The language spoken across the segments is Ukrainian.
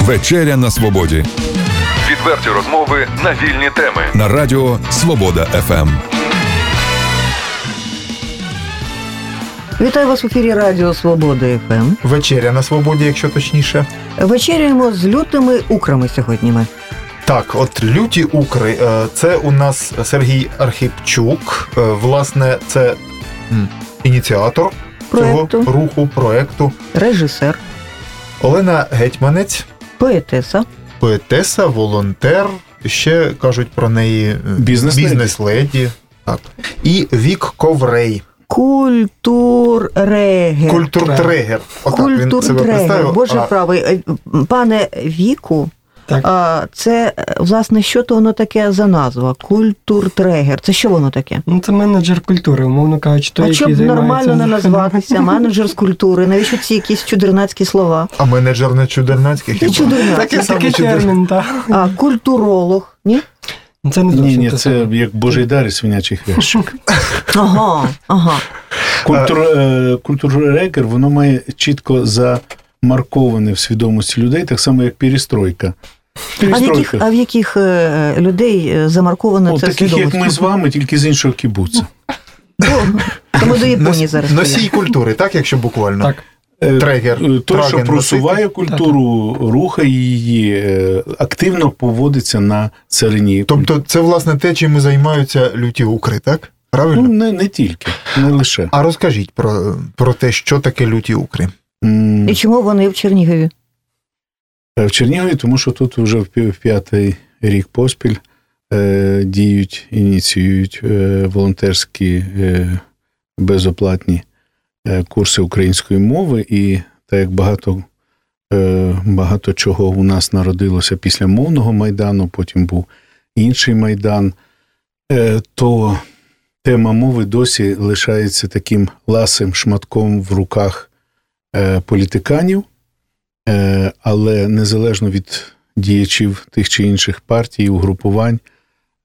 Вечеря на свободі. Відверті розмови на вільні теми на Радіо Свобода ФМ. Вітаю вас в ефірі Радіо Свобода ФМ. Вечеря на свободі, якщо точніше. Вечеряємо з лютими украми сьогодні. Ми Так, от люті укри, е, це у нас Сергій Архипчук. Е, Власне, це ініціатор Проекту. цього руху, проекту. режисер, Олена Гетьманець, поетеса, поетеса, волонтер. Ще кажуть про неї е, Бізнес-леді. бізнес-леді. Так. І Вік Коврей, культуррегер. культуртрегер. Себе Культуртрегер. Боже А, правий. Е, Пане Віку, Так. а, це е, власне що то воно таке за назва? Культуртрегер. Це що воно таке? Ну, це менеджер культури, умовно кажучи, той, а який щоб займається... нормально не назватися, менеджер з культури, навіщо ці якісь чудернацькі слова? а менеджер не чудернацький Не хіба? чудернацький. Такий термін, так. А культуролог? Ні? Ну, Це не Ні, ні, це як Божий дар і свинячий хрящик. Ага, ага. Культур, е, воно має чітко замарковане в свідомості людей, так само, як перестройка. А в яких, а в яких е, людей е, замарковано Ну, це таких, як ми з вами, тільки з іншого кібуца. О, то ми до Японії зараз. Носій культури, так, якщо буквально. Так. Е, Трегер. е, Той, що просуває культуру, рухає її, е, активно поводиться на царині. Тобто це, власне, те, чим займаються люті укри, так? Ну, не, не тільки, не лише. А розкажіть про, про те, що таке люті укри. І чому вони в Чернігові? Е, В Чернігові, тому що тут вже в п'ятий рік поспіль е, діють, ініціюють е, волонтерські безоплатні курси української мови, і так як багато, багато чого у нас народилося після мовного майдану, потім був інший майдан, то тема мови досі лишається таким ласим шматком в руках політиканів. Е, але незалежно від діячів тих чи інших партій, угрупувань,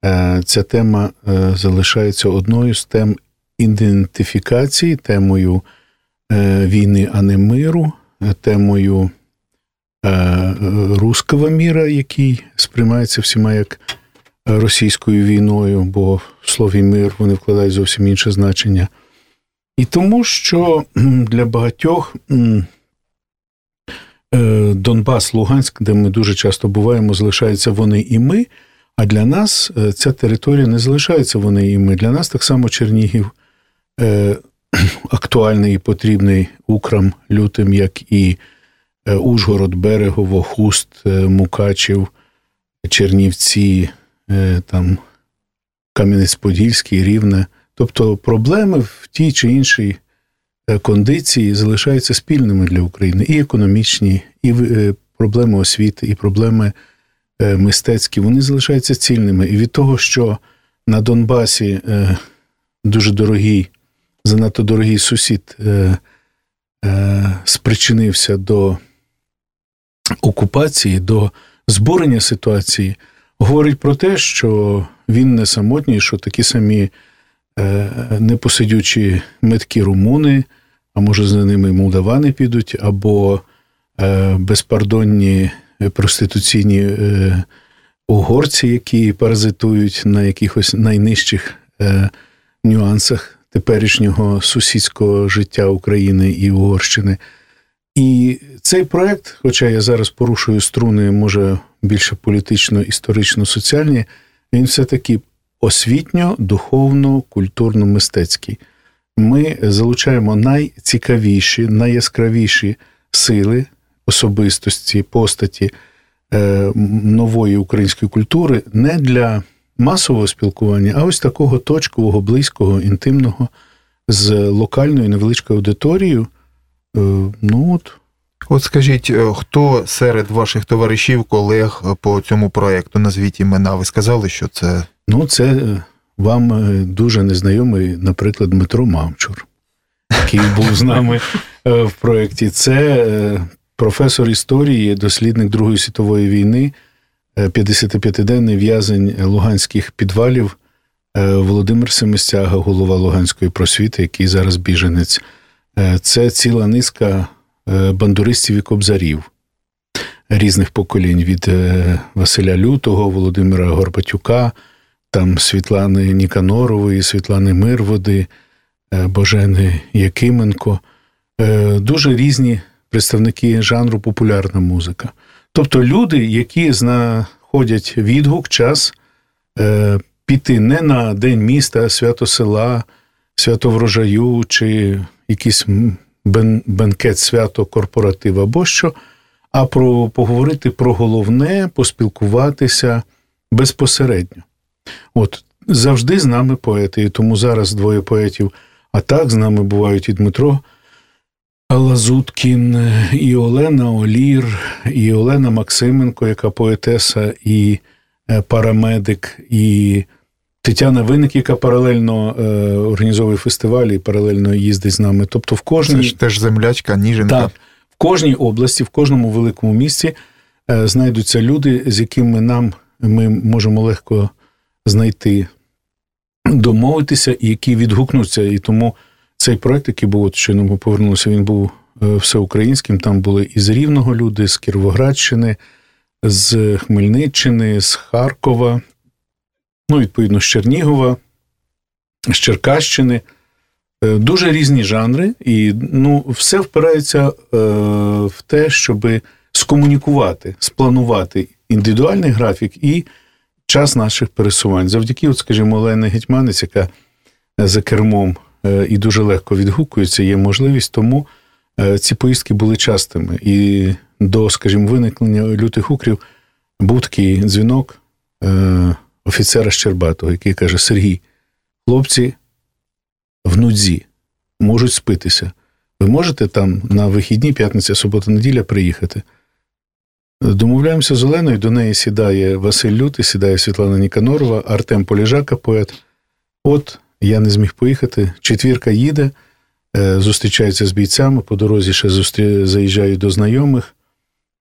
е, ця тема е, залишається одною з тем ідентифікації, темою війни, а не миру, темою руского міра, який сприймається всіма як російською війною, бо в слові мир вони вкладають зовсім інше значення. І тому, що для багатьох Донбас, Луганськ, де ми дуже часто буваємо, залишаються вони і ми. А для нас е, ця територія не залишається вони і ми. Для нас так само Чернігів е, актуальний і потрібний украм лютим, як і е, Ужгород, Берегово, Хуст, е, Мукачів, Чернівці, е, там, Кам'янець-Подільський, Рівне. Тобто проблеми в тій чи іншій е, кондиції залишаються спільними для України і економічні, і е, проблеми освіти, і проблеми е, мистецькі. Вони залишаються цільними. І від того, що на Донбасі е, дуже дорогий, занадто дорогий сусід е, е, спричинився до окупації, до збурення ситуації, говорить про те, що він не самотній, що такі самі е, непосидючі меткі румуни, а може за ними молдавани підуть, або е, безпардонні проституційні е, угорці, які паразитують на якихось найнижчих е, нюансах теперішнього сусідського життя України і Угорщини. І цей проект, хоча я зараз порушую струни, може більше політично, історично, соціальні, він все-таки освітньо, духовно, культурно, мистецький. Ми залучаємо найцікавіші, найяскравіші сили, особистості, постаті е, нової української культури не для масового спілкування, а ось такого точкового, близького, інтимного, з локальною невеличкою аудиторією. Е, ну от, От скажіть, е, хто серед ваших товаришів, колег е, по цьому проєкту, назвіть імена, ви сказали, що це ну, це е, вам дуже незнайомий, наприклад, Дмитро Мамчур, який був з нами в проєкті. Це професор історії, дослідник Другої світової війни, е, 55-денний в'язень луганських підвалів Володимир Семестяга, голова Луганської просвіти, який зараз біженець. Це ціла низка бандуристів і кобзарів. різних поколінь від е, Василя Лютого, Володимира Горбатюка, там Світлани Ніканорової, Світлани Мирводи, е, Божени Якименко. Дуже різні представники жанру популярна музика. Тобто люди, які знаходять відгук, час піти не на День міста, свято села, свято врожаю чи бен, бенкет, свято корпоратив або що, а про поговорити про головне, поспілкуватися безпосередньо. От завжди з нами поети, і тому зараз двоє поетів. А так з нами бувають і Дмитро Лазуткін, і Олена Олір, і Олена Максименко, яка поетеса, і е, парамедик, і Тетяна Виник, яка паралельно е, організовує фестиваль і паралельно їздить з нами. Тобто, в кожній Це ж теж землячка, Ніженка. Так, в кожній області, в кожному великому місті е, знайдуться люди, з якими нам ми можемо легко знайти, домовитися, і які відгукнуться. І тому цей проект, який був от щойно ми повернулися, він був е, всеукраїнським. Там були із Рівного люди, з Кіровоградщини, з Хмельниччини, з Харкова ну, відповідно, з Чернігова, з Черкащини. Е, дуже різні жанри, і ну, все впирається е, в те, щоб скомунікувати, спланувати індивідуальний графік і час наших пересувань. Завдяки, от, скажімо, Олені Гетьманець, яка за кермом е, і дуже легко відгукується, є можливість, тому ці поїздки були частими. І до, скажімо, виникнення лютих укрів був такий дзвінок. Офіцера Щербатого, який каже: Сергій, хлопці в нудзі можуть спитися. Ви можете там на вихідні, п'ятниця, субота, неділя приїхати? Домовляємося з Оленою, до неї сідає Василь Лютий, сідає Світлана Ніканорова, Артем Поліжака, поет. От я не зміг поїхати. Четвірка їде, е, зустрічається з бійцями, по дорозі ще зустрі... заїжджають до знайомих.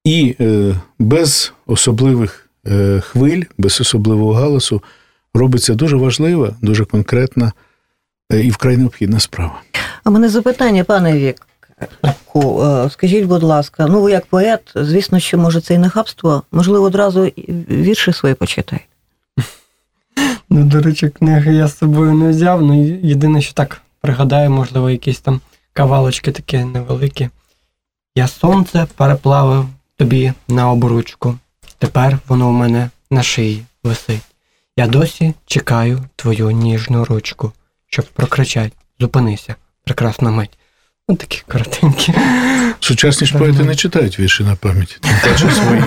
І е, без особливих хвиль, без особливого галасу, робиться дуже важлива, дуже конкретна е, і вкрай необхідна справа. А мене запитання, пане Вік. Е, скажіть, будь ласка, ну ви як поет, звісно, що може це і нахабство, можливо, одразу вірші свої почитайте. Ну, до речі, книги я з собою не взяв, ну єдине, що так пригадаю, можливо, якісь там кавалочки такі невеликі. Я сонце переплавив тобі на обручку. Тепер воно в мене на шиї висить. Я досі чекаю твою ніжну ручку, щоб прокричать Зупинися, прекрасна мить. Ось такі коротенькі. Сучасні ж поети не читають вірші на пам'ять, тим свої.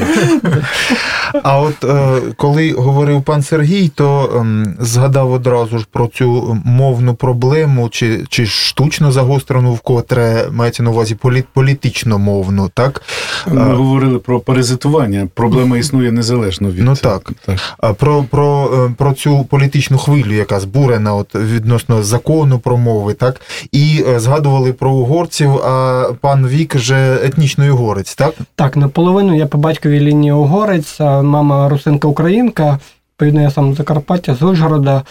А от е, коли говорив пан Сергій, то ем, згадав одразу ж про цю мовну проблему, чи чи штучно загострену, вкотре мається на увазі полі, політично мовну, так? Ми говорили про паразитування. Проблема існує незалежно від ну так. так. А про, про, е, про цю політичну хвилю, яка збурена от, відносно закону про мови, так? І е, згадували про угорців, а пан Вік вже етнічний угорець, так? Так, наполовину я по батьковій лінії угорець, а мама русинка українка, відповідно, я сам з Закарпаття, з Ужгорода.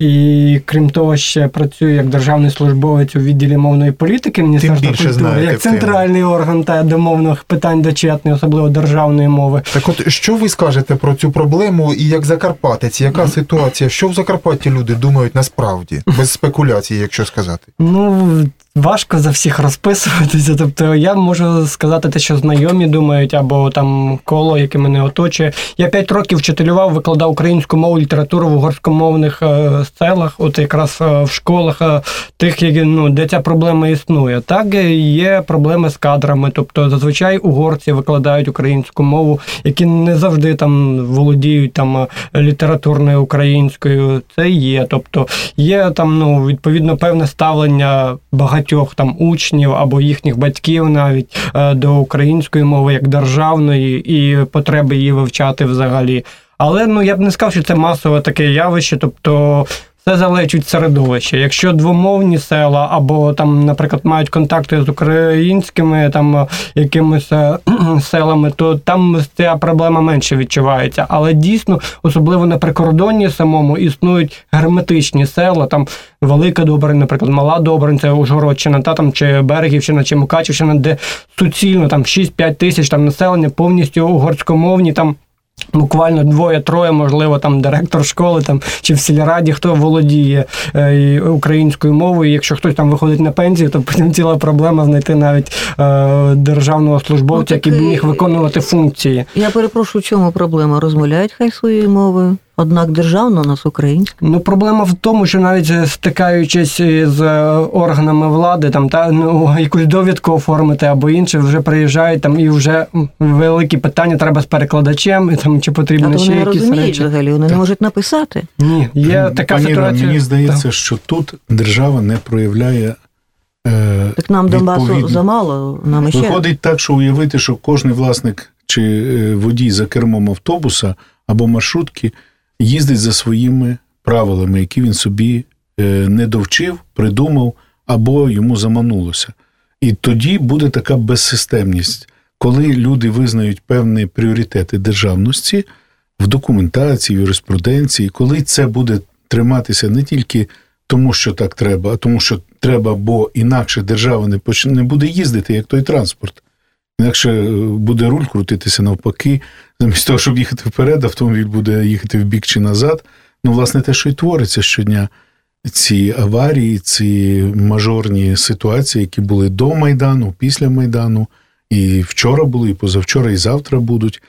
І крім того, ще працюю як державний службовець у відділі мовної політики Міністерства культури, як центральний орган та домовних питань дочетної, особливо державної мови. Так, от що ви скажете про цю проблему і як Закарпатець? Яка ситуація? Що в Закарпатті люди думають насправді без спекуляцій, якщо сказати? Ну важко за всіх розписуватися. Тобто я можу сказати те, що знайомі думають, або там коло, яке мене оточує. Я п'ять років вчителював, викладав українську мову, літературу в угорськомовних е, селах, от якраз е, в школах е, тих, які ну де ця проблема існує. Так є проблеми з кадрами. Тобто, зазвичай угорці викладають українську мову, які не завжди там володіють там літературною українською. Це є. Тобто є там ну відповідно певне ставлення багатьох багатьох там учнів або їхніх батьків навіть е, до української мови як державної і потреби її вивчати взагалі. Але ну я б не сказав, що це масове таке явище, тобто. Це залежить від середовища. Якщо двомовні села або там, наприклад, мають контакти з українськими там якимись е, селами, то там ця проблема менше відчувається. Але дійсно, особливо на прикордонні самому існують герметичні села, там Велика Добрин, наприклад, Мала Добрин, це Ужгородщина, та там чи Берегівщина, чи Мукачівщина, де суцільно там 6-5 тисяч там населення повністю угорськомовні там. Буквально двоє-троє, можливо, там директор школи там чи в сільраді, хто володіє е, українською мовою. Якщо хтось там виходить на пенсію, то потім ціла проблема знайти навіть е, державного службовця, ну, який б міг виконувати функції. Я перепрошую, в чому проблема? Розмовляють хай своєю мовою. Однак державна у нас українська. Ну проблема в тому, що навіть е, стикаючись з е, органами влади, там та ну якусь довідку оформити або інше, вже приїжджають там і вже великі питання треба з перекладачем, і там чи потрібно а ще вони якісь розуміють речі. взагалі, вони так. не можуть написати. Ні, є така Пані ситуація. Мені здається, так. що тут держава не проявляє. Е, так нам Донбасу замало. Нам ще. Виходить так, що уявити, що кожен власник чи водій за кермом автобуса або маршрутки їздить за своїми правилами, які він собі е, не довчив, придумав або йому заманулося. І тоді буде така безсистемність, коли люди визнають певні пріоритети державності в документації, в юриспруденції, коли це буде триматися не тільки тому, що так треба, а тому, що треба, бо інакше держава не почне не буде їздити, як той транспорт. Інакше е, буде руль крутитися навпаки, замість того, щоб їхати вперед, автомобіль буде їхати в бік чи назад. Ну, власне, те, що й твориться щодня, ці аварії, ці мажорні ситуації, які були до Майдану, після Майдану, і вчора були, і позавчора, і завтра будуть.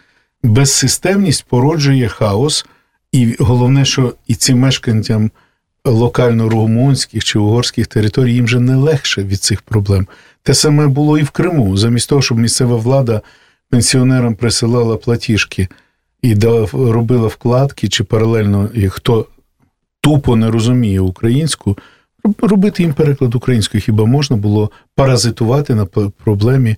Безсистемність породжує хаос, і головне, що і цим мешканцям локально румунських чи угорських територій їм вже не легше від цих проблем. Те саме було і в Криму, замість того, щоб місцева влада пенсіонерам присилала платіжки і робила вкладки, чи паралельно, і хто тупо не розуміє українську, робити їм переклад українською. Хіба можна було паразитувати на проблемі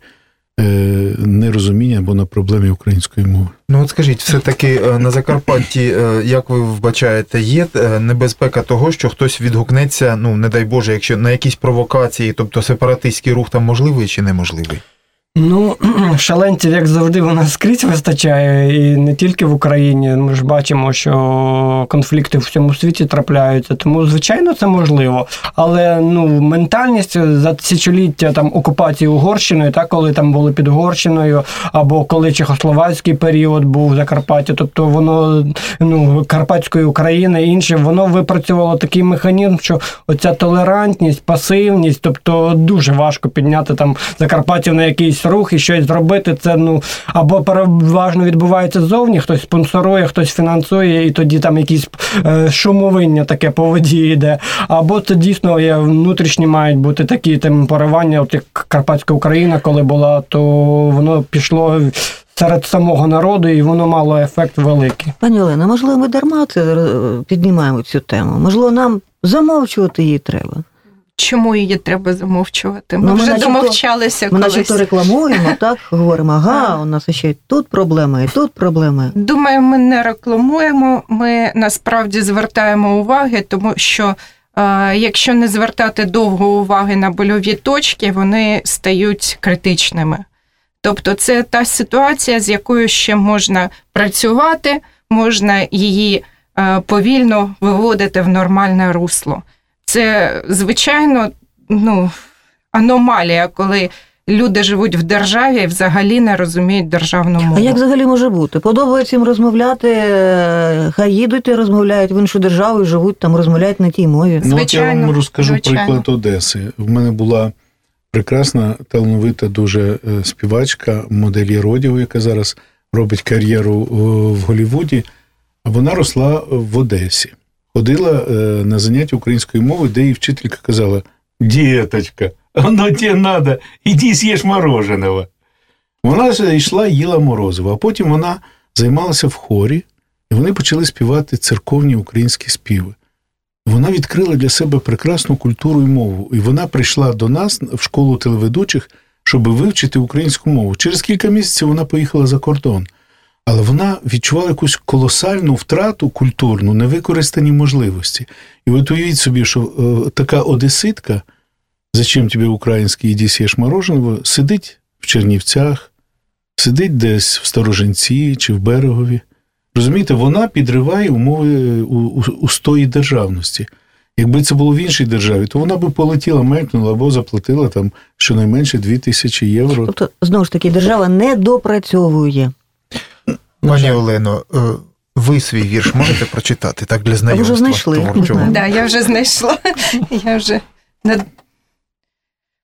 нерозуміння або на проблемі української мови. Ну от скажіть, все-таки е, на Закарпатті, е, як ви вбачаєте, є небезпека того, що хтось відгукнеться, ну не дай Боже, якщо на якісь провокації, тобто сепаратистський рух там можливий чи неможливий? Ну, шаленців, як завжди, у нас скрізь вистачає, і не тільки в Україні. Ми ж бачимо, що конфлікти в всьому світі трапляються. Тому, звичайно, це можливо. Але ну, ментальність за тисячоліття там окупації Угорщиною, так, коли там були під Угорщиною, або коли Чехословацький період був в Закарпатті, тобто воно ну, Карпатської України інше, воно випрацювало такий механізм, що оця толерантність, пасивність, тобто дуже важко підняти там Закарпаттів на якийсь рух і щось зробити. Це ну або переважно відбувається ззовні, хтось спонсорує, хтось фінансує, і тоді там якісь е, шумовиння таке по воді йде. Або це дійсно є внутрішні мають бути такі там поривання, от як Карпатська Україна, коли була, то воно пішло. Серед самого народу і воно мало ефект великий. Пані Олена, можливо, ми дарма це е, піднімаємо цю тему. Можливо, нам замовчувати її треба. Чому її треба замовчувати? Ми ну, вже начебто, домовчалися. Ми колись. начебто рекламуємо, так говоримо, ага, у нас ще й тут проблеми, і тут проблеми. Думаю, ми не рекламуємо. Ми насправді звертаємо уваги, тому що е, якщо не звертати довго уваги на больові точки, вони стають критичними. Тобто, це та ситуація, з якою ще можна працювати, можна її е, повільно виводити в нормальне русло. Це, звичайно, ну, аномалія, коли люди живуть в державі і взагалі не розуміють державну мову. А як взагалі може бути? Подобається їм розмовляти, е, хай їдуть і розмовляють в іншу державу і живуть там, розмовляють на тій мові. Ну, от я вам розкажу звичайно. приклад Одеси. В мене була прекрасна, талановита дуже е, співачка, моделі родів, яка зараз робить кар'єру в Голлівуді. Вона росла в Одесі ходила е, на заняття української мови, де їй вчителька казала: Діточка, воно тебе треба, іди з'їж мороженого. Вона йшла їла морозиво, а потім вона займалася в хорі, і вони почали співати церковні українські співи. Вона відкрила для себе прекрасну культуру і мову, і вона прийшла до нас в школу телеведучих, щоб вивчити українську мову. Через кілька місяців вона поїхала за кордон. Але вона відчувала якусь колосальну втрату культурну, невикористані можливості. І от уявіть собі, що е, така одеситка, зачем тобі український іді сєш мороженого, сидить в Чернівцях, сидить десь в Стороженці чи в Берегові. Розумієте, вона підриває умови устої державності. Якби це було в іншій державі, то вона би полетіла, мекнула або заплатила там щонайменше 2 тисячі євро. Тобто, знову ж таки, держава не допрацьовує. Пані Олено, е, ви свій вірш можете прочитати так для знайомства? Ви вже знайшли. Да, я вже знайшла. Я вже на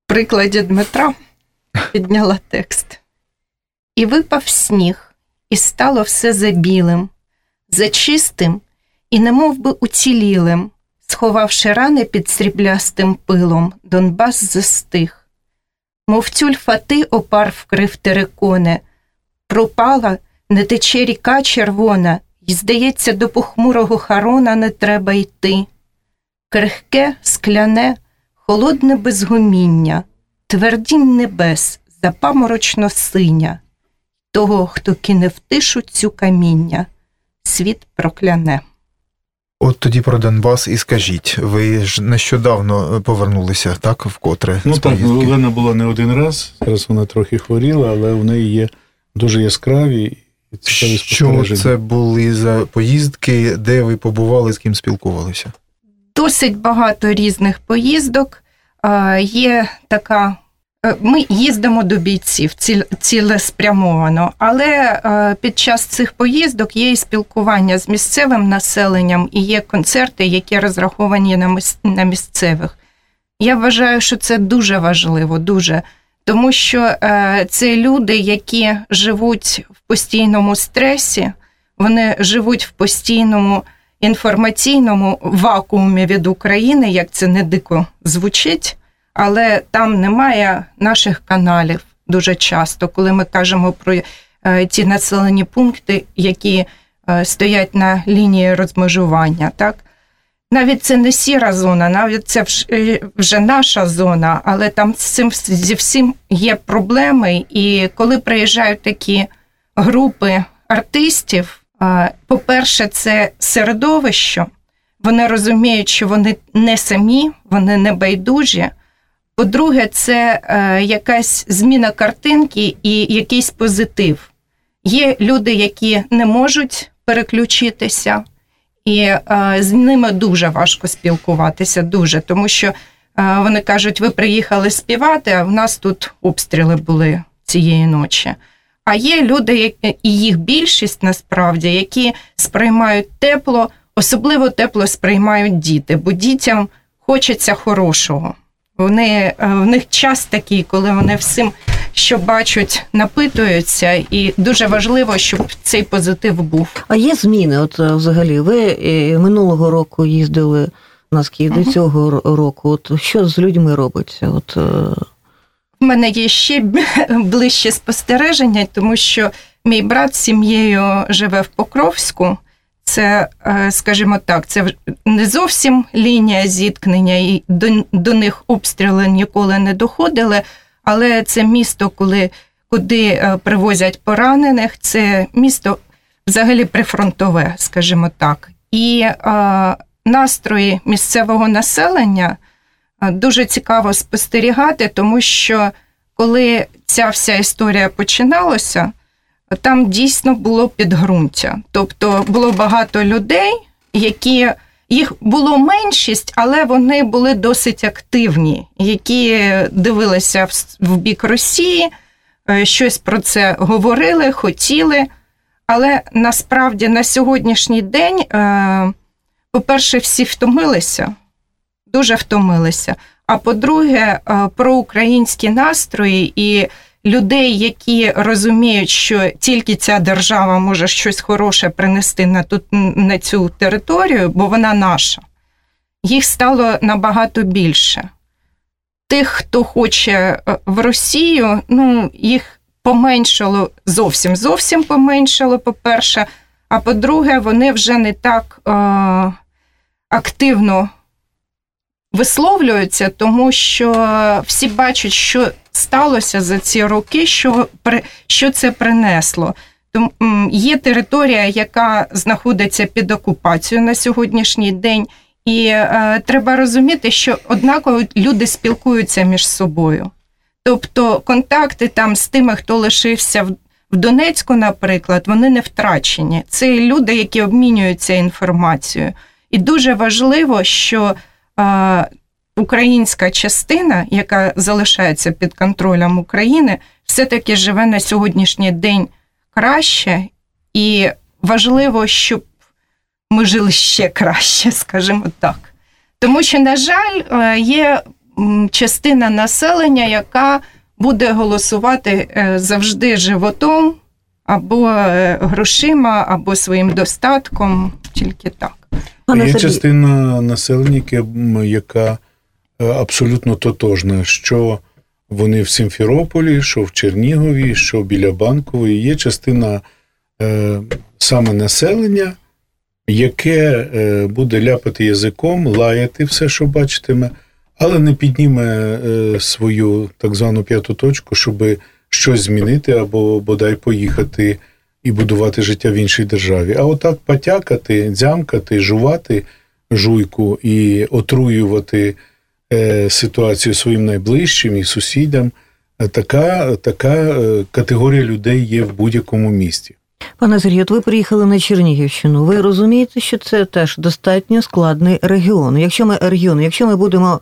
прикладі Дмитра підняла текст. І випав сніг, і стало все за білим, за чистим і немов би уцілілим, сховавши рани під сріблястим пилом, Донбас застиг. Мов тюль фати опар вкрив териконе, пропала, не тече ріка червона, І, здається, до похмурого харона не треба йти. Крихке, скляне, холодне безгуміння, твердінь небес, запаморочно синя, того, хто кине в тишу цю каміння, світ прокляне. От тоді про Донбас і скажіть, ви ж нещодавно повернулися, так, вкотре? Ну так. Олена була не один раз, зараз вона трохи хворіла, але в неї є дуже яскраві цікаві Що це були за поїздки, де ви побували, з ким спілкувалися? Досить багато різних поїздок. Є така. е, Ми їздимо до бійців цілеспрямовано, але е, під час цих поїздок є і спілкування з місцевим населенням, і є концерти, які розраховані на місцевих. Я вважаю, що це дуже важливо, дуже. Тому що е, це люди, які живуть в постійному стресі, вони живуть в постійному інформаційному вакуумі від України, як це не дико звучить, але там немає наших каналів дуже часто, коли ми кажемо про е, ті населені пункти, які е, стоять на лінії розмежування. Так? Навіть це не сіра зона, навіть це е, вже наша зона, але там з цим зі всім є проблеми. І коли приїжджають такі групи артистів, по-перше, це середовище. Вони розуміють, що вони не самі, вони не байдужі. По-друге, це е, якась зміна картинки і якийсь позитив. Є люди, які не можуть переключитися, і е, з ними дуже важко спілкуватися, дуже, тому що е, вони кажуть, ви приїхали співати, а в нас тут обстріли були цієї ночі. А є люди, і їх більшість насправді, які сприймають тепло, особливо тепло сприймають діти, бо дітям хочеться хорошого. Вони, е, в них час такий, коли вони всім, що бачать, напитуються, і дуже важливо, щоб цей позитив був. А є зміни? От е, взагалі, ви е, минулого року їздили на Скіф, до цього року. От що з людьми робиться? От В мене є ще ближче спостереження, тому що мій брат з сім'єю живе в Покровську. Це, е, скажімо так, це не зовсім лінія зіткнення, і до, до них обстріли ніколи не доходили, але це місто, коли, куди е, привозять поранених, це місто взагалі прифронтове, скажімо так. І е, настрої місцевого населення е, дуже цікаво спостерігати, тому що коли ця вся історія починалася, там дійсно було підґрунтя. Тобто було багато людей, які їх було меншість, але вони були досить активні, які дивилися в, бік Росії, е, щось про це говорили, хотіли. Але насправді на сьогоднішній день, е, по-перше, всі втомилися, дуже втомилися. А по-друге, е, про українські настрої і людей, які розуміють, що тільки ця держава може щось хороше принести на, тут, на цю територію, бо вона наша, їх стало набагато більше. Тих, хто хоче е, в Росію, ну, їх поменшало зовсім зовсім поменшало, по-перше. А по-друге, вони вже не так е, активно висловлюються, тому що всі бачать, що сталося за ці роки, що, що це принесло. Є територія, яка знаходиться під окупацією на сьогоднішній день, і е, треба розуміти, що однаково люди спілкуються між собою. Тобто контакти там з тими, хто лишився в, Донецьку, наприклад, вони не втрачені. Це люди, які обмінюються інформацією. І дуже важливо, що українська частина, яка залишається під контролем України, все-таки живе на сьогоднішній день краще, і важливо, щоб ми жили ще краще, скажімо так. Тому що, на жаль, е, є частина населення, яка буде голосувати е, завжди животом або е, грошима, або своїм достатком, тільки так. Пане Є Сергій. частина населення, яка абсолютно тотожна, що вони в Сімферополі, що в Чернігові, що біля Банкової. Є частина е, саме населення, яке е, буде ляпати язиком, лаяти все, що бачитиме, але не підніме е, свою так звану п'яту точку, щоб щось змінити або бодай поїхати і будувати життя в іншій державі. А отак потякати, дзямкати, жувати жуйку і отруювати. Е, ситуацію своїм найближчим і сусідям. Е, така така е, категорія людей є в будь-якому місті. Пане Сергію, от ви приїхали на Чернігівщину. Ви розумієте, що це теж достатньо складний регіон. Якщо ми регіони, якщо ми будемо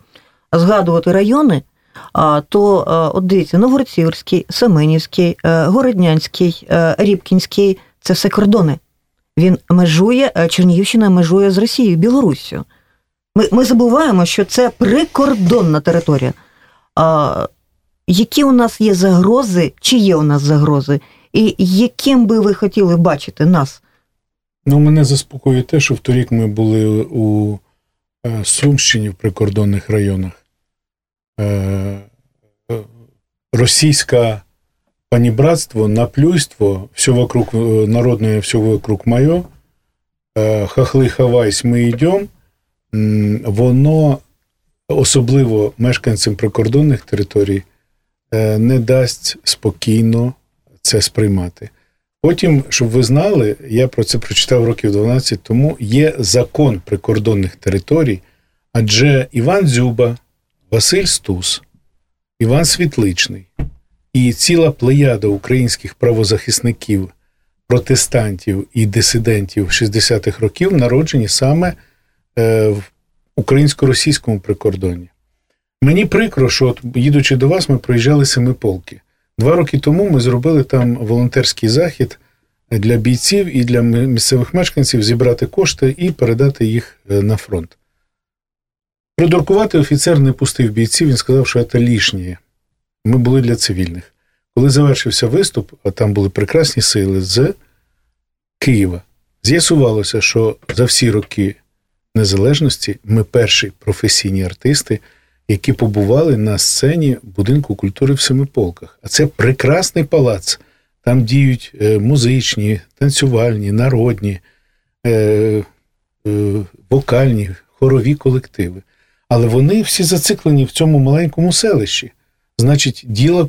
згадувати райони, то от дивіться, Новгородцівський, Семенівський, Городнянський, Рібкінський це все кордони. Він межує, Чернігівщина межує з Росією, Білоруссю. Ми ми забуваємо, що це прикордонна територія. А, Які у нас є загрози, чи є у нас загрози, і яким би ви хотіли бачити нас? Ну, мене заспокоює те, що вторік ми були у е, Сумщині в прикордонних районах. Е, е, російське панібратство, наплюйство, все вокруг народне, все вокруг моє, хахли хавайсь, ми йдемо воно особливо мешканцям прикордонних територій е, не дасть спокійно це сприймати. Потім, щоб ви знали, я про це прочитав років 12 тому, є закон прикордонних територій, адже Іван Дзюба, Василь Стус, Іван Світличний і ціла плеяда українських правозахисників, протестантів і дисидентів 60-х років народжені саме Е, в українсько-російському прикордонні. Мені прикро, що от, їдучи до вас, ми проїжджали Семиполки. Два роки тому ми зробили там волонтерський захід для бійців і для місцевих мешканців зібрати кошти і передати їх е, на фронт. Придуркувати офіцер не пустив бійців, він сказав, що це лишнє. Ми були для цивільних. Коли завершився виступ, а там були прекрасні сили з Києва, з'ясувалося, що за всі роки незалежності ми перші професійні артисти, які побували на сцені будинку культури в Семиполках. А це прекрасний палац. Там діють е, музичні, танцювальні, народні, е, е, вокальні, хорові колективи. Але вони всі зациклені в цьому маленькому селищі. Значить, діла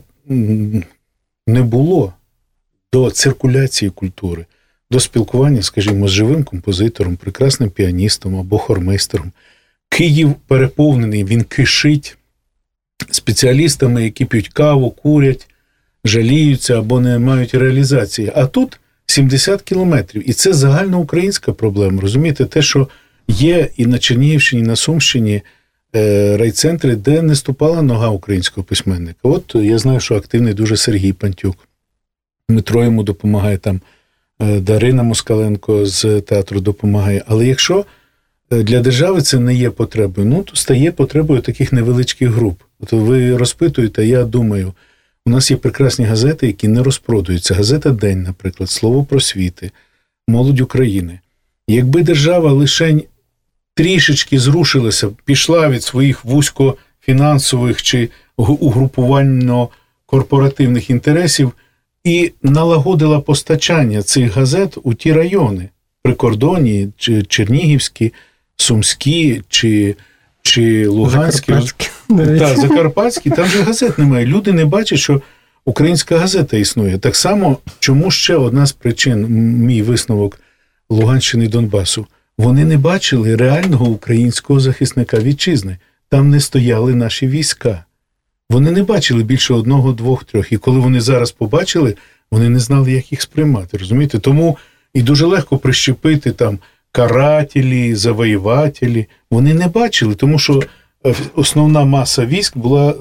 не було до циркуляції культури до спілкування, скажімо, з живим композитором, прекрасним піаністом або хормейстером. Київ переповнений, він кишить спеціалістами, які п'ють каву, курять, жаліються або не мають реалізації. А тут 70 кілометрів. І це загальноукраїнська проблема. Розумієте, те, що є і на Чернігівщині, і на Сумщині райцентри, де не ступала нога українського письменника. От я знаю, що активний дуже Сергій Пантюк. Дмитро йому допомагає там. Е, Дарина Москаленко з театру допомагає. Але якщо е, для держави це не є потребою, ну то стає потребою таких невеличких груп. От ви розпитуєте, я думаю, у нас є прекрасні газети, які не розпродуються. Газета День, наприклад, Слово просвіти, Молодь України. Якби держава лишень трішечки зрушилася, пішла від своїх вузькофінансових чи угрупувально корпоративних інтересів і налагодила постачання цих газет у ті райони прикордонні, чи Чернігівські, Сумські чи чи Луганські. Закарпатські. Так, Закарпатські, там же газет немає. Люди не бачать, що Українська газета існує. Так само, чому ще одна з причин, мій висновок Луганщини і Донбасу, вони не бачили реального українського захисника вітчизни. Там не стояли наші війська. Вони не бачили більше одного, двох, трьох. І коли вони зараз побачили, вони не знали, як їх сприймати. Розумієте? Тому і дуже легко прищепити там карателі, завоювателі. Вони не бачили, тому що е, основна маса військ була е,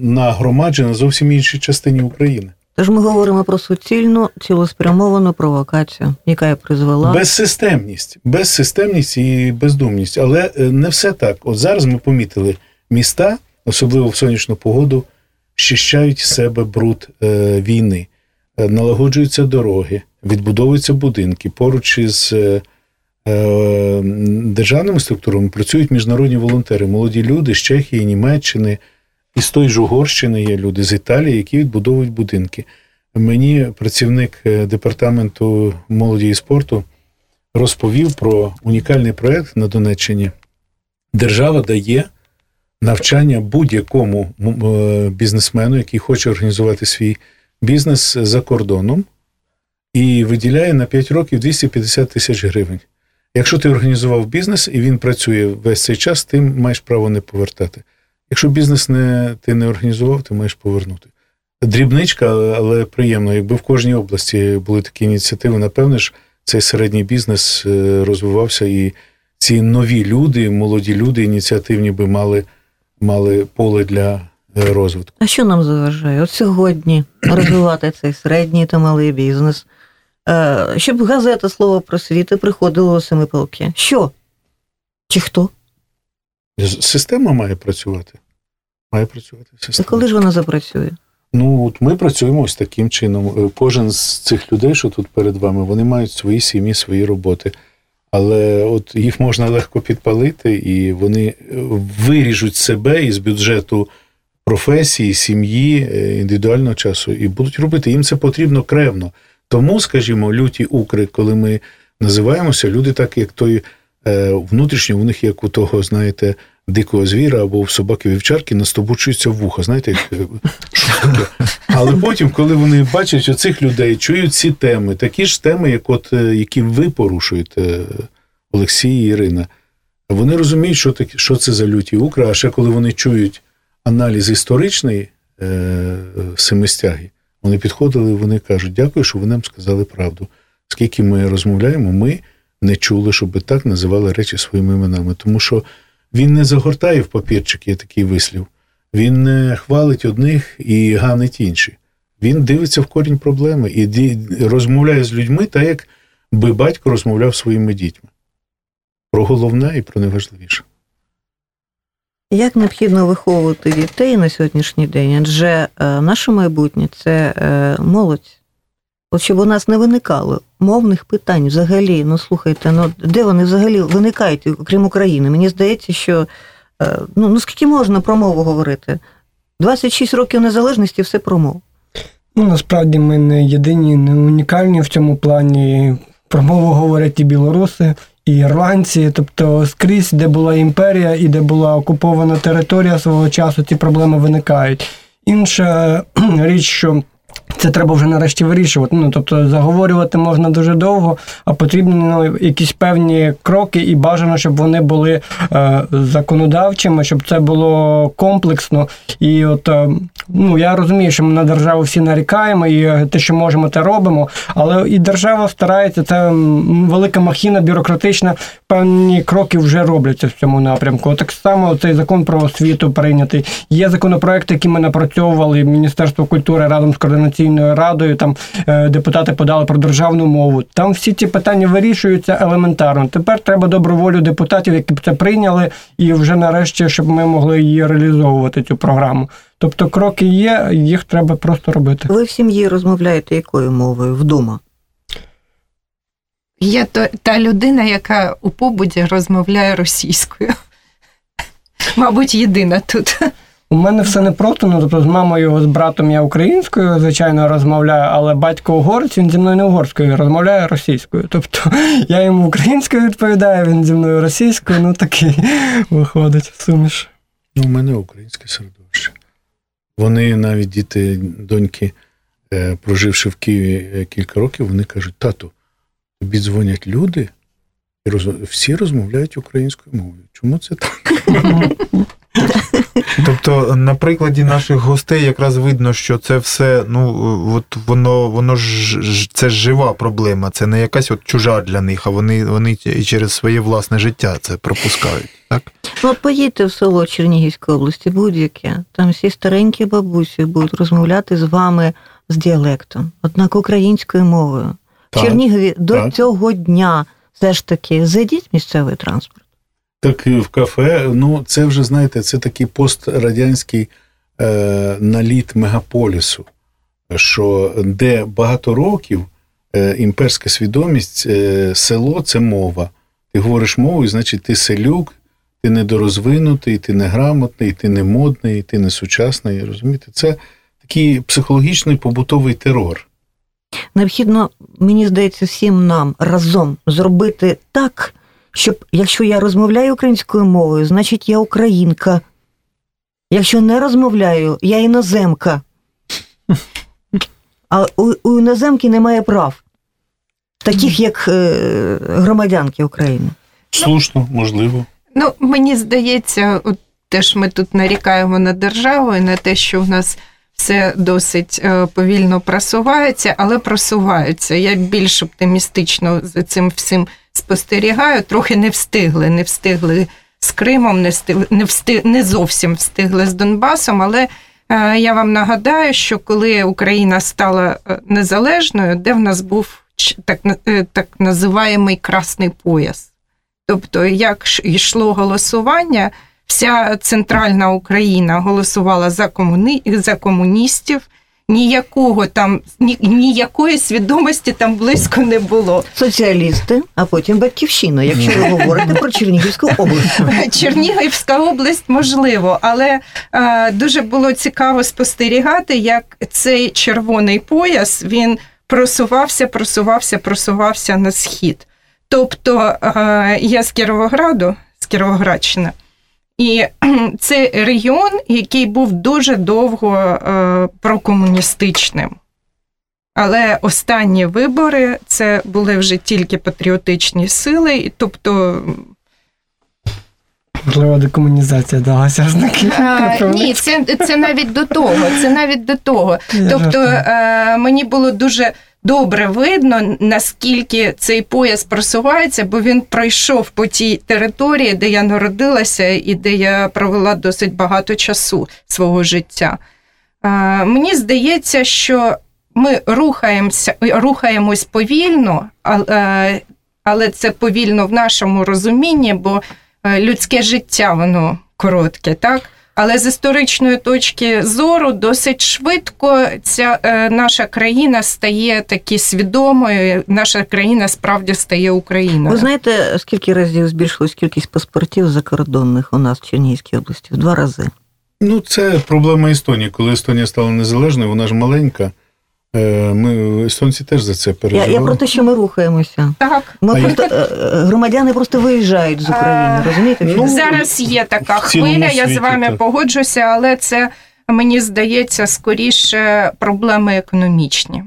нагромаджена зовсім іншій частині України. Тож ми говоримо про суцільну цілеспрямовану провокацію, яка і призвела безсистемність, безсистемність і бездумність. Але е, не все так. От зараз ми помітили міста, особливо в сонячну погоду, щищають себе бруд е, війни, е, налагоджуються дороги, відбудовуються будинки поруч із. Державними структурами працюють міжнародні волонтери, молоді люди з Чехії, Німеччини, і з тої ж Угорщини є люди з Італії, які відбудовують будинки. Мені працівник е, департаменту молоді і спорту розповів про унікальний проєкт на Донеччині. Держава дає навчання будь-якому е, бізнесмену, який хоче організувати свій бізнес за кордоном, і виділяє на 5 років 250 тисяч гривень. Якщо ти організував бізнес і він працює весь цей час, ти маєш право не повертати. Якщо бізнес не, ти не організував, ти маєш повернути. Дрібничка, але приємно. Якби в кожній області були такі ініціативи, напевне ж, цей середній бізнес е, розвивався, і ці нові люди, молоді люди, ініціативні би мали, мали поле для е, розвитку. А що нам заважає? От сьогодні розвивати цей середній та малий бізнес. Е, щоб газета слово просвіти приходило у Семипалки. Що? Чи хто? Система має працювати. Має працювати система. Коли ж вона запрацює? Ну, от ми працюємо ось таким чином. Е, кожен з цих людей, що тут перед вами, вони мають свої сім'ї, свої роботи. Але от їх можна легко підпалити, і вони е, виріжуть себе із бюджету професії, сім'ї, індивідуального часу і будуть робити. Їм це потрібно кревно. Тому, скажімо, люті укри, коли ми називаємося, люди, так як той е, внутрішньо, у них як у того, знаєте, дикого звіра або в собаки вівчарки настобучуються вуха. Знаєте, як, е, що таке? Але потім, коли вони бачать оцих людей, чують ці теми, такі ж теми, як от, е, які ви порушуєте, Олексій і Ірина, вони розуміють, що таке, що це за люті укри, а ще коли вони чують аналіз історичний е, семистяги. Вони підходили вони кажуть, дякую, що ви нам сказали правду. Скільки ми розмовляємо, ми не чули, щоб так називали речі своїми іменами. Тому що він не загортає в папірчик, є такий вислів. Він не хвалить одних і ганить інші. Він дивиться в корінь проблеми і розмовляє з людьми так, як би батько розмовляв своїми дітьми. Про головне і про найважливіше. Як необхідно виховувати дітей на сьогоднішній день? Адже е, наше майбутнє це е, молодь. От щоб у нас не виникало мовних питань взагалі, ну слухайте, ну де вони взагалі виникають, окрім України? Мені здається, що е, ну, ну скільки можна про мову говорити? 26 років незалежності все про мову. Ну, насправді ми не єдині, не унікальні в цьому плані. Про мову говорять і білоруси, і ірландці, тобто скрізь, де була імперія і де була окупована територія свого часу, ці проблеми виникають. Інша річ, що це треба вже нарешті вирішувати. Ну тобто заговорювати можна дуже довго, а потрібні ну, якісь певні кроки, і бажано, щоб вони були е, законодавчими, щоб це було комплексно. І от е, ну я розумію, що ми на державу всі нарікаємо, і те, що можемо, те робимо. Але і держава старається, це велика махіна бюрократична. Певні кроки вже робляться в цьому напрямку. Так само цей закон про освіту прийнятий. Є законопроекти, які ми напрацьовували Міністерство культури разом з координаційною координаційною радою, там е, депутати подали про державну мову. Там всі ці питання вирішуються елементарно. Тепер треба доброволю депутатів, які б це прийняли, і вже нарешті, щоб ми могли її реалізовувати цю програму. Тобто кроки є, їх треба просто робити. Ви в сім'ї розмовляєте якою мовою вдома? Я то та людина, яка у побуді розмовляє російською. Мабуть, єдина тут. У мене все не просто, ну тобто з мамою, з братом я українською, звичайно, розмовляю, але батько угорець, він зі мною не угорською, розмовляє російською. Тобто я йому українською відповідаю, він зі мною російською, ну такий виходить суміш. Ну, у мене українське середовище. Вони навіть діти, доньки, е, проживши в Києві е, кілька років, вони кажуть: тату, тобі дзвонять люди, і роз... всі розмовляють українською мовою. Чому це так? Тобто, на прикладі наших гостей якраз видно, що це все, ну от воно воно ж це жива проблема, це не якась от чужа для них, а вони вони і через своє власне життя це пропускають. Так, ну от поїдьте в село Чернігівської області, будь-яке. Там всі старенькі бабусі будуть розмовляти з вами з діалектом, однак українською мовою. В Чернігові до так. цього дня все ж таки зайдіть місцевий транспорт. Так і в кафе, ну це вже знаєте, це такий пострадянський е, наліт мегаполісу, що де багато років е, імперська свідомість, е, село це мова. Ти говориш мовою, значить, ти селюк, ти недорозвинутий, ти неграмотний, ти не модний, ти не сучасний. Розумієте? Це такий психологічний побутовий терор. Необхідно, мені здається, всім нам разом зробити так щоб якщо я розмовляю українською мовою, значить я українка. Якщо не розмовляю, я іноземка. А у, у іноземки немає прав, таких як е, громадянки України. Слушно, можливо. Ну, мені здається, от теж ми тут нарікаємо на державу і на те, що в нас все досить е, повільно просувається, але просуваються. Я більш оптимістично за цим всім спостерігаю, трохи не встигли, не встигли з Кримом, не встигли, не, встиг, не зовсім встигли з Донбасом. Але е, я вам нагадаю, що коли Україна стала е, незалежною, де в нас був так е, так називаємий красний пояс. Тобто, як йшло голосування, вся центральна Україна голосувала за комуні... за комуністів ніякого там ні, ніякої свідомості там близько не було. Соціалісти, а потім батьківщина, якщо ви говорите про Чернігівську область. Чернігівська область можливо, але е, дуже було цікаво спостерігати, як цей червоний пояс він просувався, просувався, просувався на схід. Тобто е, я з Кіровограду, з Кіровоградщини. І це регіон, який був дуже довго е, прокомуністичним. Але останні вибори це були вже тільки патріотичні сили, тобто. Можливо, декомунізація далася знаки. Ні, це це навіть до того. Це навіть до того. Тобто е, мені було дуже добре видно, наскільки цей пояс просувається, бо він пройшов по тій території, де я народилася і де я провела досить багато часу свого життя. Мені здається, що ми рухаємося, рухаємось повільно, але це повільно в нашому розумінні, бо е, людське життя воно коротке, так? Але з історичної точки зору досить швидко ця е, наша країна стає такі свідомою. Наша країна справді стає Україною. Ви знаєте, скільки разів збільшилась кількість паспортів закордонних у нас в Чернігівській області? В два рази. Ну, це проблема Естонії. Коли Естонія стала незалежною, вона ж маленька. Е, ми естонці теж за це переживали. Я, я про те, що ми рухаємося. Так. Ми а просто я... Е, громадяни просто виїжджають з України. розумієте? Ну, Зараз є така хвиля, я з вами так. погоджуся, але це мені здається скоріше проблеми економічні.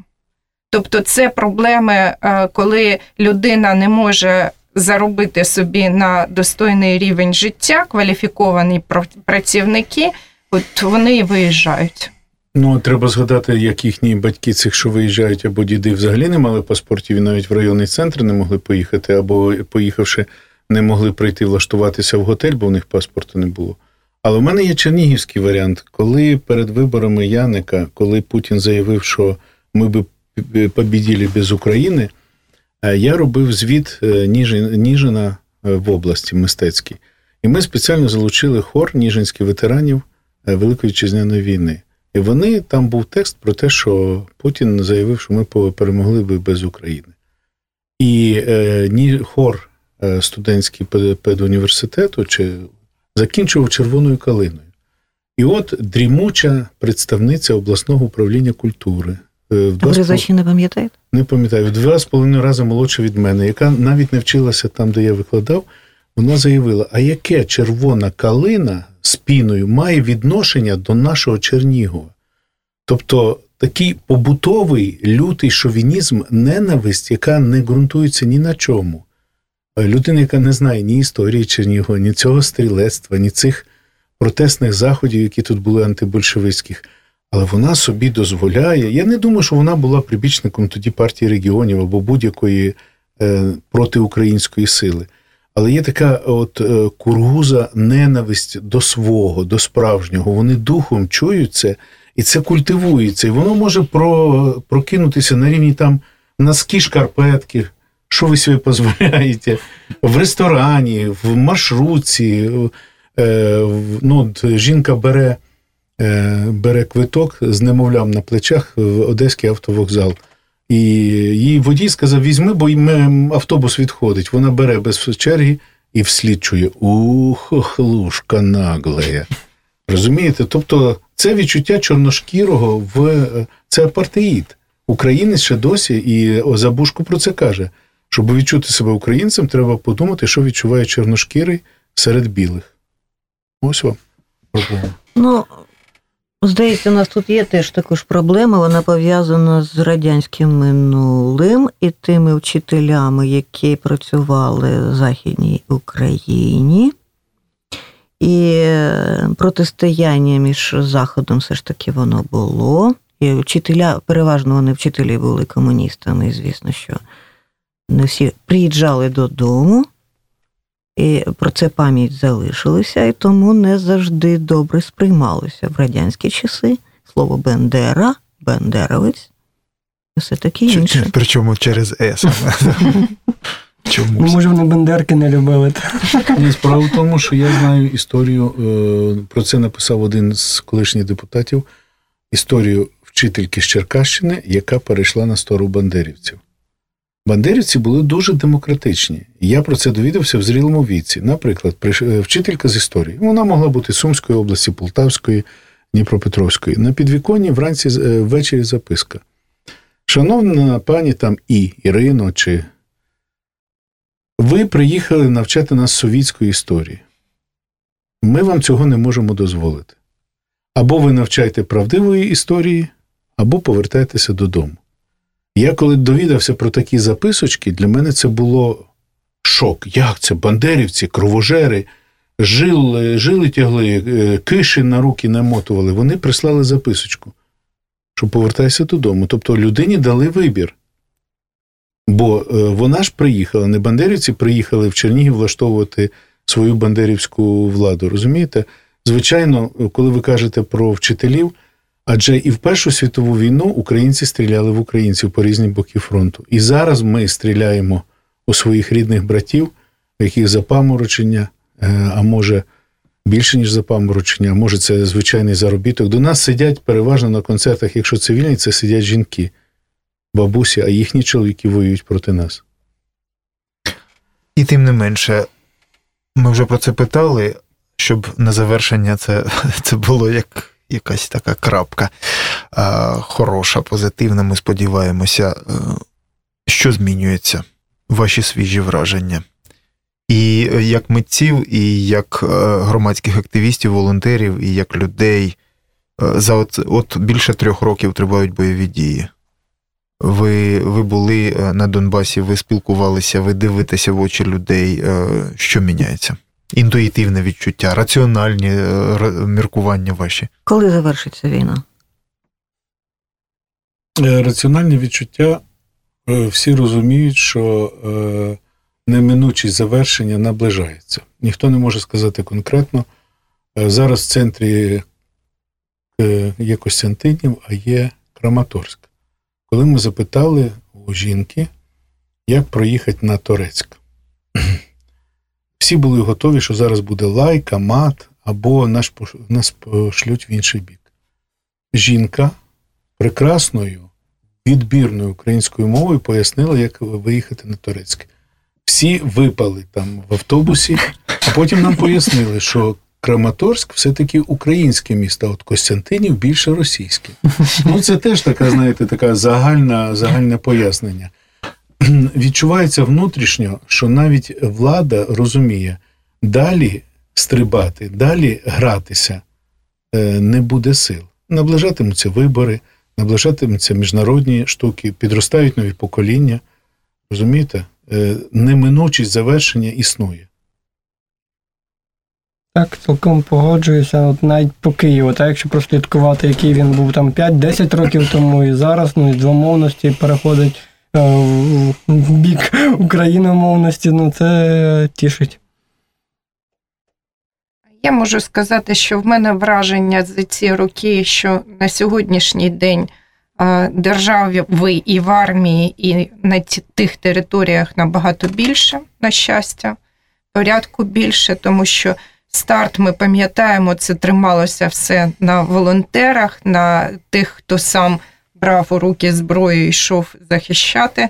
Тобто, це проблеми, е, коли людина не може заробити собі на достойний рівень життя, кваліфіковані працівники, от вони і виїжджають. Ну, треба згадати, як їхні батьки цих, що виїжджають, або діди взагалі не мали паспортів, і навіть в районний центр не могли поїхати, або поїхавши, не могли прийти влаштуватися в готель, бо в них паспорту не було. Але в мене є чернігівський варіант, коли перед виборами Яника, коли Путін заявив, що ми би побіділи без України, е, я робив звіт е, Ніжина е, в області мистецький. І ми спеціально залучили хор ніжинських ветеранів Великої Вітчизняної війни. І вони там був текст про те, що Путін заявив, що ми перемогли би без України. І е, хор е, студентський педуніверситету чи закінчував червоною калиною. І от дрімуча представниця обласного управління культури. Е, в Ви не пам'ятаєте? Не пам'ятаю, в два з половиною рази молодша від мене, яка навіть не вчилася там, де я викладав. Вона заявила: а яке червона калина з піною має відношення до нашого Чернігова? Тобто такий побутовий лютий шовінізм, ненависть, яка не ґрунтується ні на чому. Людина, яка не знає ні історії Чернігова, ні цього стрілецтва, ні цих протестних заходів, які тут були антибольшевицьких, але вона собі дозволяє. Я не думаю, що вона була прибічником тоді партії регіонів або будь-якої е, протиукраїнської сили. Але є така от е, кургуза ненависть до свого, до справжнього. Вони духом чують це, і це культивується. І воно може про, прокинутися на рівні там носки шкарпетки. Що ви собі дозволяєте? В ресторані, в маршрутці. Е, ну, Жінка бере е, бере квиток з немовлям на плечах в Одеський автовокзал. І їй водій сказав: візьми, бо автобус відходить. Вона бере без черги і вслід чує Ух, хлушка наглая. Розумієте? Тобто це відчуття чорношкірого в це апартеїд. Українець ще досі, і Забушко про це каже. Щоб відчути себе українцем, треба подумати, що відчуває чорношкірий серед білих. Ось вам. Ну, Здається, у нас тут є теж також проблема, вона пов'язана з радянським минулим і тими вчителями, які працювали в Західній Україні. І протистояння між Заходом все ж таки воно було. І вчителя, переважно вони вчителі були комуністами, звісно, що не всі приїжджали додому. І про це пам'ять залишилася, і тому не завжди добре сприймалося в радянські часи слово Бендера, Бендеровець, все таке інше. Причому через С. Чому? Може, вони Бендерки не любили. Ні, Справа в тому, що я знаю історію, е, про це написав один з колишніх депутатів, історію вчительки з Черкащини, яка перейшла на сторону бандерівців. Бандерівці були дуже демократичні. Я про це довідався в зрілому віці. Наприклад, е, вчителька з історії. Вона могла бути Сумської області, Полтавської, Дніпропетровської. На підвіконні вранці е, ввечері записка. Шановна пані там І, Ірино, чи ви приїхали навчати нас совітської історії. Ми вам цього не можемо дозволити. Або ви навчайте правдивої історії, або повертайтеся додому. Я коли довідався про такі записочки, для мене це було шок. Як це? Бандерівці, кровожери, жили, жили тягли, е, киші на руки намотували. Вони прислали записочку, що повертайся додому. Тобто людині дали вибір. Бо е, вона ж приїхала, не бандерівці приїхали в Чернігів влаштовувати свою бандерівську владу. Розумієте? Звичайно, коли ви кажете про вчителів. Адже і в Першу світову війну українці стріляли в українців по різні боки фронту. І зараз ми стріляємо у своїх рідних братів, в яких запаморочення, е, а може більше, ніж запаморочення, а може це звичайний заробіток. До нас сидять переважно на концертах, якщо цивільні, це сидять жінки, бабусі, а їхні чоловіки воюють проти нас. І тим не менше, ми вже про це питали, щоб на завершення це, це було як якась така крапка хороша, позитивна. Ми сподіваємося, е, що змінюється, ваші свіжі враження. І е, як митців, і як е, громадських активістів, волонтерів, і як людей. За от, от більше трьох років тривають бойові дії. Ви ви були на Донбасі, ви спілкувалися, ви дивитеся в очі людей. Що міняється? Інтуїтивне відчуття, раціональні е, міркування ваші. Коли завершиться війна? Е, раціональні відчуття е, всі розуміють, що неминучість завершення наближається. Ніхто не може сказати конкретно. Зараз в центрі є Костянтинів, а є Краматорськ. Коли ми запитали у жінки, як проїхати на Торецьк, всі були готові, що зараз буде лайка, мат, або наш, нас пошлють в інший бік. Жінка прекрасною, відбірною українською мовою пояснила, як виїхати на Турецьке. Всі випали там в автобусі, а потім нам пояснили, що Краматорськ все-таки українське місто, а от Костянтинів більше російське. Ну, це теж така, знаєте, така загальна, загальне пояснення. відчувається внутрішньо, що навіть влада розуміє, далі стрибати, далі гратися е, не буде сил. Наближатимуться вибори, наближатимуться міжнародні штуки, підростають нові покоління. Розумієте? Е, неминучість завершення існує. Так, цілком погоджуюся. От навіть по Києву, так якщо прослідкувати, який він був там 5-10 років тому і зараз, ну і двомовності переходить в бік україномовності, ну це тішить. Я можу сказати, що в мене враження за ці роки, що на сьогоднішній день держави і в армії, і на тих територіях набагато більше, на щастя, порядку більше, тому що старт, ми пам'ятаємо, це трималося все на волонтерах, на тих, хто сам брав у руки зброю і йшов захищати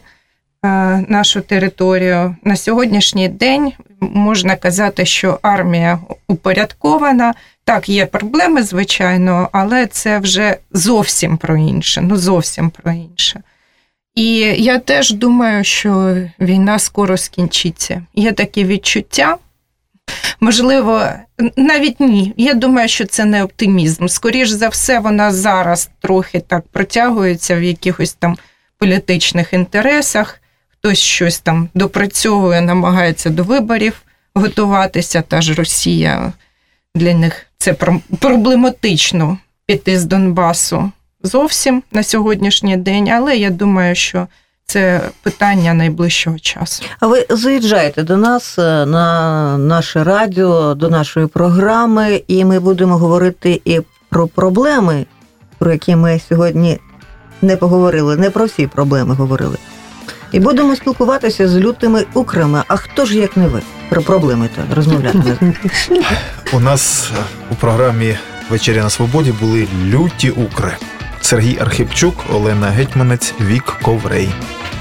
нашу територію. На сьогоднішній день можна казати, що армія упорядкована. Так, є проблеми, звичайно, але це вже зовсім про інше. Ну, зовсім про інше. І я теж думаю, що війна скоро скінчиться. Є таке відчуття. Можливо, навіть ні. Я думаю, що це не оптимізм. Скоріше за все, вона зараз трохи так протягується в якихось там політичних інтересах, хтось щось там допрацьовує, намагається до виборів готуватися, та ж Росія для них це проблематично піти з Донбасу зовсім на сьогоднішній день, але я думаю, що це питання найближчого часу. А ви заїжджаєте до нас е, на наше радіо, до нашої програми, і ми будемо говорити і про проблеми, про які ми сьогодні не поговорили, не про всі проблеми говорили. І будемо спілкуватися з лютими украми. А хто ж як не ви про проблеми то розмовляти? У нас е, у програмі Вечеря на свободі були люті укри. Сергій Архипчук, Олена Гетьманець, Вік Коврей.